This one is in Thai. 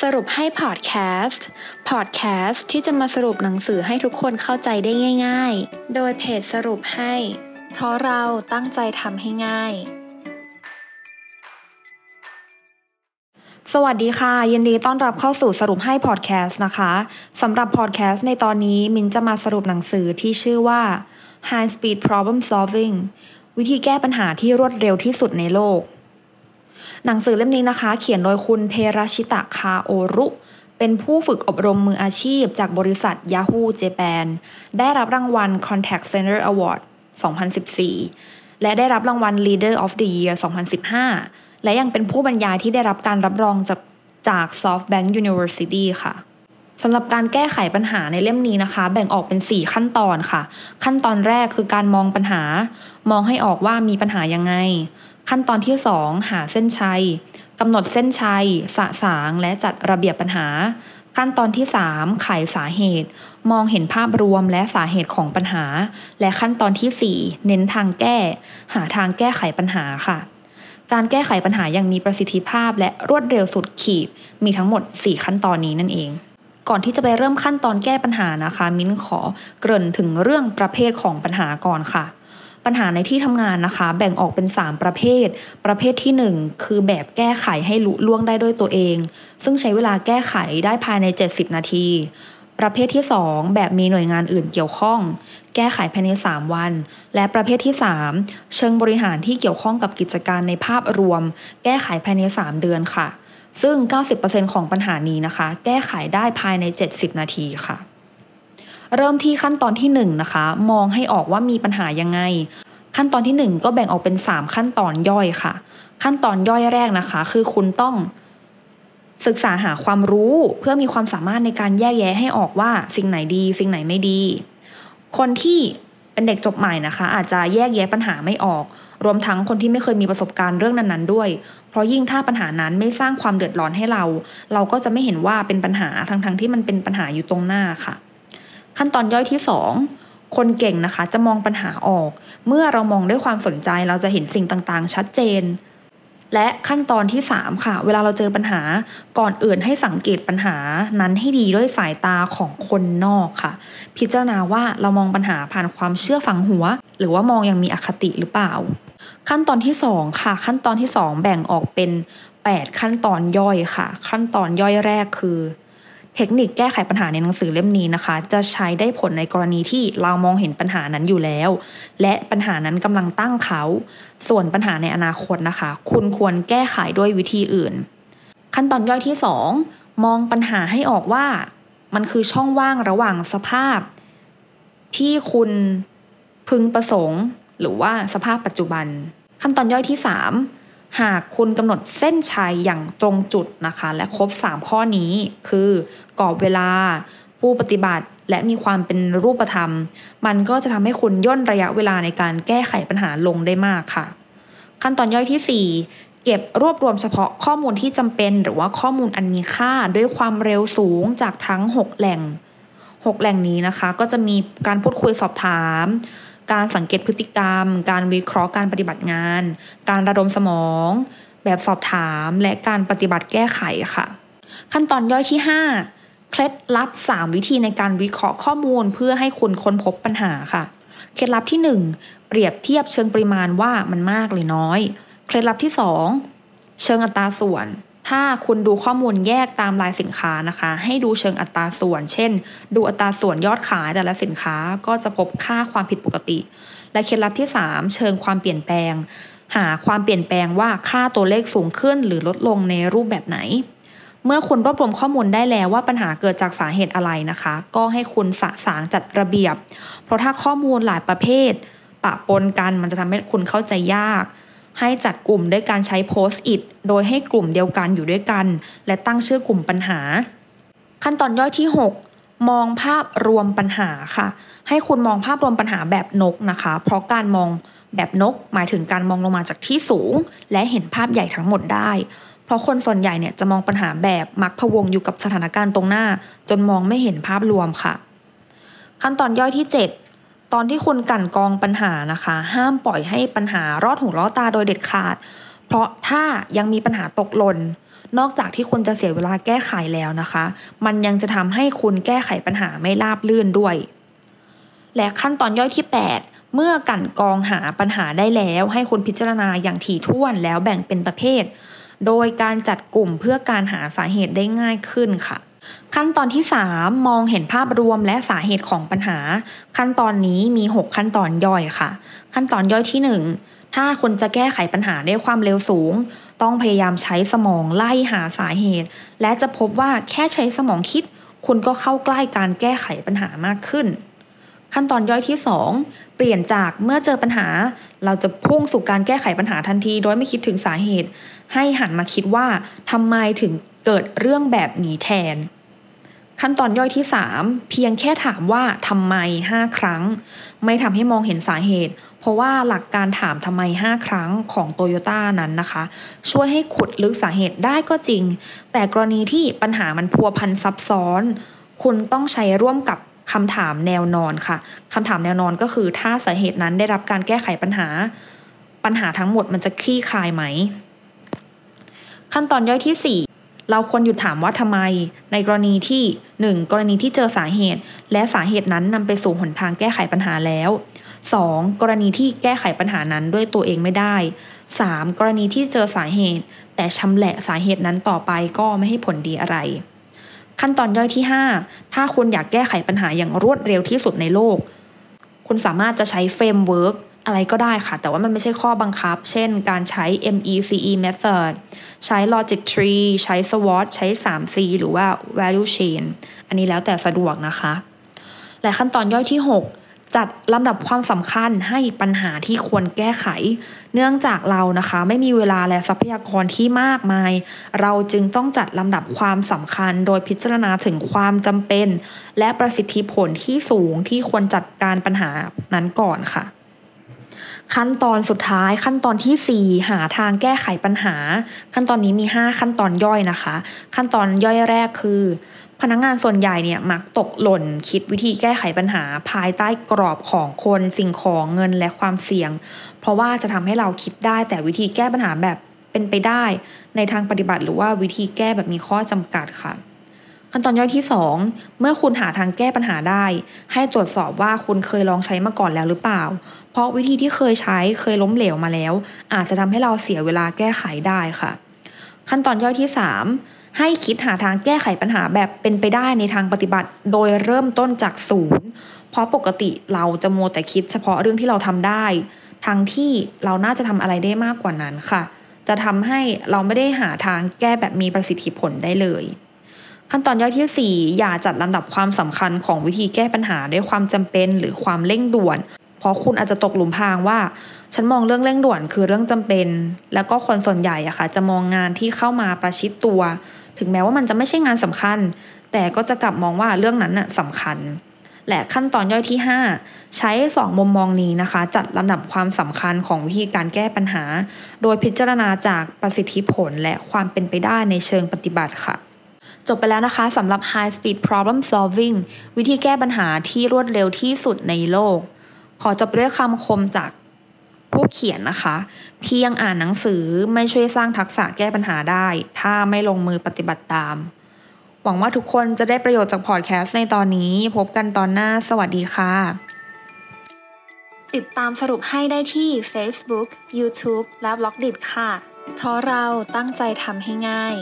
สรุปให้พอดแคสต์ พอดแคสต์ที่จะมาสรุปหนังสือให้ทุกคนเข้าใจได้ง่าย ๆ โดยเพจสรุปให้ เพราะเราตั้งใจทำให้ง่าย สวัสดีค่ะ ยินดีต้อนรับเข้าสู่สรุปให้พอดแคสต์นะคะสำหรับพอดแคสต์ในตอนนี้มินจะมาสรุปหนังสือที่ชื่อว่า High Speed Problem Solving วิธีแก้ปัญหาที่รวดเร็วที่สุดในโลก หนังสือเล่มนี้นะคะ เขียนโดยคุณเทราชิตะคาโอรุ เป็นผู้ฝึกอบรมมืออาชีพจากบริษัท Yahoo Japan ได้รับรางวัล Contact Center Award 2014 และได้รับรางวัล Leader of the Year 2015 และยังเป็นผู้บรรยายที่ได้รับการรับรองจากจาก SoftBank University ค่ะสำหรับการแก้ไขปัญหาในเล่มนี้นะคะ แบ่งออกเป็น 4 ขั้นตอนค่ะ ขั้นตอนแรกคือการมองปัญหา มองให้ออกว่ามีปัญหายังไง ขั้นตอนที่ 2 หาเส้นชัยกำหนดเส้นชัย สะสางและจัดระเบียบปัญหา ขั้นตอนที่ 3 ไขสาเหตุ มองเห็นภาพรวมและสาเหตุของปัญหา และขั้นตอนที่ 4 เน้นทางแก้ หาทางแก้ไขปัญหาค่ะ การแก้ไขปัญหาอย่างมีประสิทธิภาพและรวดเร็วสุดขีด มีทั้งหมด 4 ขั้นตอนนี้นั่นเองก่อนที่จะไปเริ่มขั้นตอนแก้ปัญหานะคะ มิ้นขอเกริ่นถึงเรื่องประเภทของปัญหาก่อนค่ะ ปัญหาในที่ทำงานนะคะ แบ่งออกเป็น 3 ประเภท ประเภทที่ 1 คือแบบแก้ไขให้ลุล่วงได้ด้วยตัวเอง ซึ่งใช้เวลาแก้ไขได้ภายใน 70 นาที ประเภทที่ 2 แบบมีหน่วยงานอื่นเกี่ยวข้อง แก้ไขภายใน 3 วัน และประเภทที่ 3 เชิงบริหารที่เกี่ยวข้องกับกิจการในภาพรวม แก้ไขภายใน 3 เดือนค่ะ ซึ่ง 90%ของปัญหานี้นะคะ แก้ไขได้ภายใน 70 นาทีค่ะ เริ่มที่ขั้นตอนที่1นะคะ มองให้ออกว่ามีปัญหายังไง ขั้นตอนที่ 1 ก็แบ่งออกเป็น 3 ขั้นตอนย่อยค่ะ ขั้นตอนย่อยแรกนะคะ คือคุณต้องศึกษาหาความรู้เพื่อมีความสามารถในการแยกแยะให้ออกว่าสิ่งไหนดี สิ่งไหนไม่ดี คนที่เป็นเด็กจบใหม่นะคะ อาจจะแยกแยะปัญหาไม่ออก รวมทั้งคนที่ไม่เคยมีประสบการณ์เรื่องนั้นๆด้วย เพราะยิ่งถ้าปัญหานั้นไม่สร้างความเดือดร้อนให้เรา เราก็จะไม่เห็นว่าเป็นปัญหาทั้งๆที่มันเป็นปัญหาอยู่ตรงหน้าค่ะ ขั้นตอนย่อยที่ 2 คนเก่งนะคะ จะมองปัญหาออก เมื่อเรามองด้วยความสนใจเราจะเห็นสิ่งต่างๆ ชัดเจน และขั้นตอนที่ 3 ค่ะ เวลาเราเจอปัญหาก่อนอื่นให้สังเกตปัญหานั้นให้ดีด้วยสายตาของคนนอกค่ะ พิจารณาว่าเรามองปัญหาผ่านความเชื่อฝังหัว หรือว่ามองอย่างมีอคติหรือเปล่า ขั้นตอนที่ 2 ค่ะ ขั้นตอนที่ 2 แบ่งออกเป็น 8 ขั้นตอนย่อยค่ะ ขั้นตอนย่อยแรกคือ เทคนิคแก้ไขปัญหาในหนังสือเล่มนี้นะคะ จะใช้ได้ผลในกรณีที่เรามองเห็นปัญหานั้นอยู่แล้ว และปัญหานั้นกำลังตั้งเขา ส่วนปัญหาในอนาคตนะคะ คุณควรแก้ไขด้วยวิธีอื่น ขั้นตอนย่อยที่ 2 มองปัญหาให้ออกว่า มันคือช่องว่างระหว่างสภาพ ที่คุณพึงประสงค์ หรือว่าสภาพปัจจุบัน ขั้นตอนย่อยที่ 3 หากคุณกำหนดเส้นชัยอย่างตรงจุดนะคะ และครบ 3 ข้อนี้คือกรอบเวลา ผู้ปฏิบัติและมีความเป็นรูปธรรม มันก็จะทำให้คุณย่นระยะเวลาในการแก้ไขปัญหาลงได้มากค่ะ ขั้นตอนย่อยที่ 4เก็บรวบรวมเฉพาะข้อมูลที่จำเป็น หรือว่าข้อมูลอันมีค่าด้วยความเร็วสูงจากทั้ง 6 แหล่ง 6 แหล่งนี้นะคะ ก็จะมีการพูดคุยสอบถาม การสังเกตพฤติกรรม การวิเคราะห์การปฏิบัติงาน การระดมสมอง แบบสอบถามและการปฏิบัติแก้ไขค่ะ ขั้นตอนย่อยที่ 5 เคล็ดลับ 3 วิธีในการวิเคราะห์ข้อมูลเพื่อให้คุณค้นพบปัญหาค่ะ เคล็ดลับที่ 1 เปรียบเทียบเชิงปริมาณว่ามันมากหรือน้อย เคล็ดลับที่ 2 เชิงอัตราส่วน ถ้าคุณดูข้อมูลแยกตามรายสินค้านะคะ ให้ดูเชิงอัตราส่วน เช่น ดูอัตราส่วนยอดขายแต่ละสินค้าก็จะพบค่าความผิดปกติ และเคล็ดลับที่ 3 เชิงความเปลี่ยนแปลง หาความเปลี่ยนแปลงว่าค่าตัวเลขสูงขึ้นหรือลดลงในรูปแบบไหน เมื่อคุณรวบรวมข้อมูลได้แล้วว่าปัญหาเกิดจากสาเหตุอะไรนะคะ ก็ให้คุณสะสางจัดระเบียบ เพราะถ้าข้อมูลหลายประเภท ปะปนกันมันจะทำให้คุณเข้าใจยาก ให้จัดกลุ่มด้วยการใช้โพสต์อิทโดยให้กลุ่มเดียวกันอยู่ด้วยกัน และตั้งชื่อกลุ่มปัญหา ขั้นตอนย่อยที่ 6 มองภาพรวมปัญหาค่ะ ให้คุณมองภาพรวมปัญหาแบบนกนะคะ เพราะการมองแบบนก หมายถึงการมองลงมาจากที่สูง และเห็นภาพใหญ่ทั้งหมดได้ เพราะคนส่วนใหญ่เนี่ยจะมองปัญหาแบบมักพวงอยู่กับสถานการณ์ตรงหน้า จนมองไม่เห็นภาพรวมค่ะ ขั้นตอนย่อยที่ 7 ตอนที่คุณกั่นกองปัญหานะคะ ห้ามปล่อยให้ปัญหารอดหูรอดตาโดยเด็ดขาด เพราะถ้ายังมีปัญหาตกหล่นนอกจากที่คุณจะเสียเวลาแก้ไขแล้วนะคะ มันยังจะทำให้คุณแก้ไขปัญหาไม่ราบลื่นด้วย และขั้นตอนย่อยที่ 8 เมื่อกันกองหาปัญหาได้แล้ว ให้คุณพิจารณาอย่างถี่ถ้วนแล้วแบ่งเป็นประเภท โดยการจัดกลุ่มเพื่อการหาสาเหตุได้ง่ายขึ้นค่ะ ขั้นตอนที่ 3 มองเห็นภาพรวมและสาเหตุของปัญหา ขั้นตอนนี้มี 6 ขั้นตอนย่อยค่ะ ขั้นตอนย่อยที่ 1 ถ้าคุณจะแก้ไขปัญหาด้วยความเร็วสูง ต้องพยายามใช้สมองไล่หาสาเหตุ และจะพบว่าแค่ใช้สมองคิด คุณก็เข้าใกล้การแก้ไขปัญหามากขึ้น ขั้นตอนย่อยที่ 2 เปลี่ยนจากเมื่อเจอปัญหา เราจะพุ่งสู่การแก้ไขปัญหาทันที โดยไม่คิดถึงสาเหตุ ให้หันมาคิดว่าทำไมถึงเกิดเรื่องแบบนี้แทน ขั้นตอนย่อยที่ 3 เพียงแค่ถามว่าทำไม 5 ครั้ง ไม่ทำให้มองเห็นสาเหตุ เพราะว่าหลักการถามทำไม 5 ครั้งของโตโยต้านั้นนะคะ ช่วยให้ขุดลึกสาเหตุได้ก็จริง แต่กรณีที่ปัญหามันพัวพันซับซ้อน คุณต้องใช้ร่วมกับคำถามแนวนอนค่ะคำถามแนวนอนก็คือถ้าสาเหตุนั้นได้รับการแก้ไขปัญหา ปัญหาทั้งหมดมันจะคลี่คลายไหม ขั้นตอนย่อยที่ 4 เราควรหยุดถามว่าทำไม ในกรณีที่ 1. กรณีที่เจอสาเหตุ และสาเหตุนั้นนำไปสู่หนทางแก้ไขปัญหาแล้ว 2. กรณีที่แก้ไขปัญหานั้นด้วยตัวเองไม่ได้ 3. กรณีที่เจอสาเหตุ แต่ชำแหละสาเหตุนั้นต่อไปก็ไม่ให้ผลดีอะไร ขั้นตอนย่อยที่ 5 ถ้าคุณอยากแก้ไขปัญหาอย่างรวดเร็วที่สุดในโลก คุณสามารถจะใช้ framework อะไรก็ได้ค่ะ แต่ว่ามันไม่ใช่ข้อบังคับ เช่น การใช้ MECE method ใช้ logic tree ใช้ SWOT ใช้ 3C หรือว่า value chain อันนี้แล้วแต่สะดวกนะคะ และขั้นตอนย่อยที่ 6 จัดลำดับความสำคัญให้ปัญหาที่ควรแก้ไข เนื่องจากเรานะคะ ไม่มีเวลาและทรัพยากรที่มากมาย เราจึงต้องจัดลำดับความสำคัญ โดยพิจารณาถึงความจำเป็น และประสิทธิผลที่สูงที่ควรจัดการปัญหานั้นก่อนค่ะ ขั้นตอนสุดท้ายขั้นตอนที่ 4 หาทางแก้ไขปัญหา ขั้นตอนนี้มี 5 ขั้นตอนย่อยนะคะ ขั้นตอนย่อยแรกคือ พนักงงานส่วนใหญ่เนี่ยมักตกหล่น คิดวิธีแก้ไขปัญหา ภายใต้กรอบของคนสิ่งของเงินและความเสี่ยง เพราะว่าจะทำให้เราคิดได้แต่วิธีแก้ปัญหาแบบเป็นไปได้ ในทางปฏิบัติหรือว่าวิธีแก้แบบมีข้อจำกัดค่ะ ขั้นตอนย่อยที่ 2 เมื่อคุณหาทางแก้ปัญหาได้ ให้ตรวจสอบว่าคุณเคยลองใช้มาก่อนแล้วหรือเปล่า เพราะวิธีที่เคยใช้เคยล้มเหลวมาแล้ว อาจจะทำให้เราเสียเวลาแก้ไขได้ค่ะ ขั้นตอนย่อยที่ 3 ให้คิดหาทางแก้ไขปัญหาแบบเป็นไปได้ในทางปฏิบัติ โดยเริ่มต้นจากศูนย์เพราะปกติเราจะมัวแต่คิดเฉพาะเรื่องที่เราทำได้ ทั้งที่เราน่าจะทำอะไรได้มากกว่านั้นค่ะ จะทำให้เราไม่ได้หาทางแก้แบบมีประสิทธิผลได้เลย ขั้นตอนย่อยที่ 4 อย่าจัดลำดับความสำคัญของวิธีแก้ปัญหาด้วยความจำเป็นหรือความเร่งด่วน เพราะคุณอาจจะตกหลุมพรางว่า ฉันมองเรื่องเร่งด่วนคือเรื่องจำเป็น แล้วก็คนส่วนใหญ่อะค่ะจะมองงานที่เข้ามาประชิดตัว ถึงแม้ว่ามันจะไม่ใช่งานสำคัญ แต่ก็จะกลับมองว่าเรื่องนั้นน่ะสำคัญ และขั้นตอนย่อยที่ 5 ใช้ 2 มุมมองนี้นะคะ จัดลำดับความสำคัญของวิธีการแก้ปัญหา โดยพิจารณาจากประสิทธิผลและความเป็นไปได้ในเชิงปฏิบัติค่ะ จบไปแล้วนะคะสำหรับ High Speed Problem Solving วิธีแก้ปัญหาที่รวดเร็วที่สุดในโลก ขอจบด้วยคำคมจากผู้เขียนนะคะ เพียงอ่านหนังสือไม่ช่วยสร้างทักษะแก้ปัญหาได้ ถ้าไม่ลงมือปฏิบัติตาม หวังว่าทุกคนจะได้ประโยชน์จากพอดแคสต์ในตอนนี้ พบกันตอนหน้าสวัสดีค่ะ ติดตามสรุปให้ได้ที่ Facebook, YouTube และ b ล็อกดิค่ะ เพราะเราตั้งใจทำให้ง่าย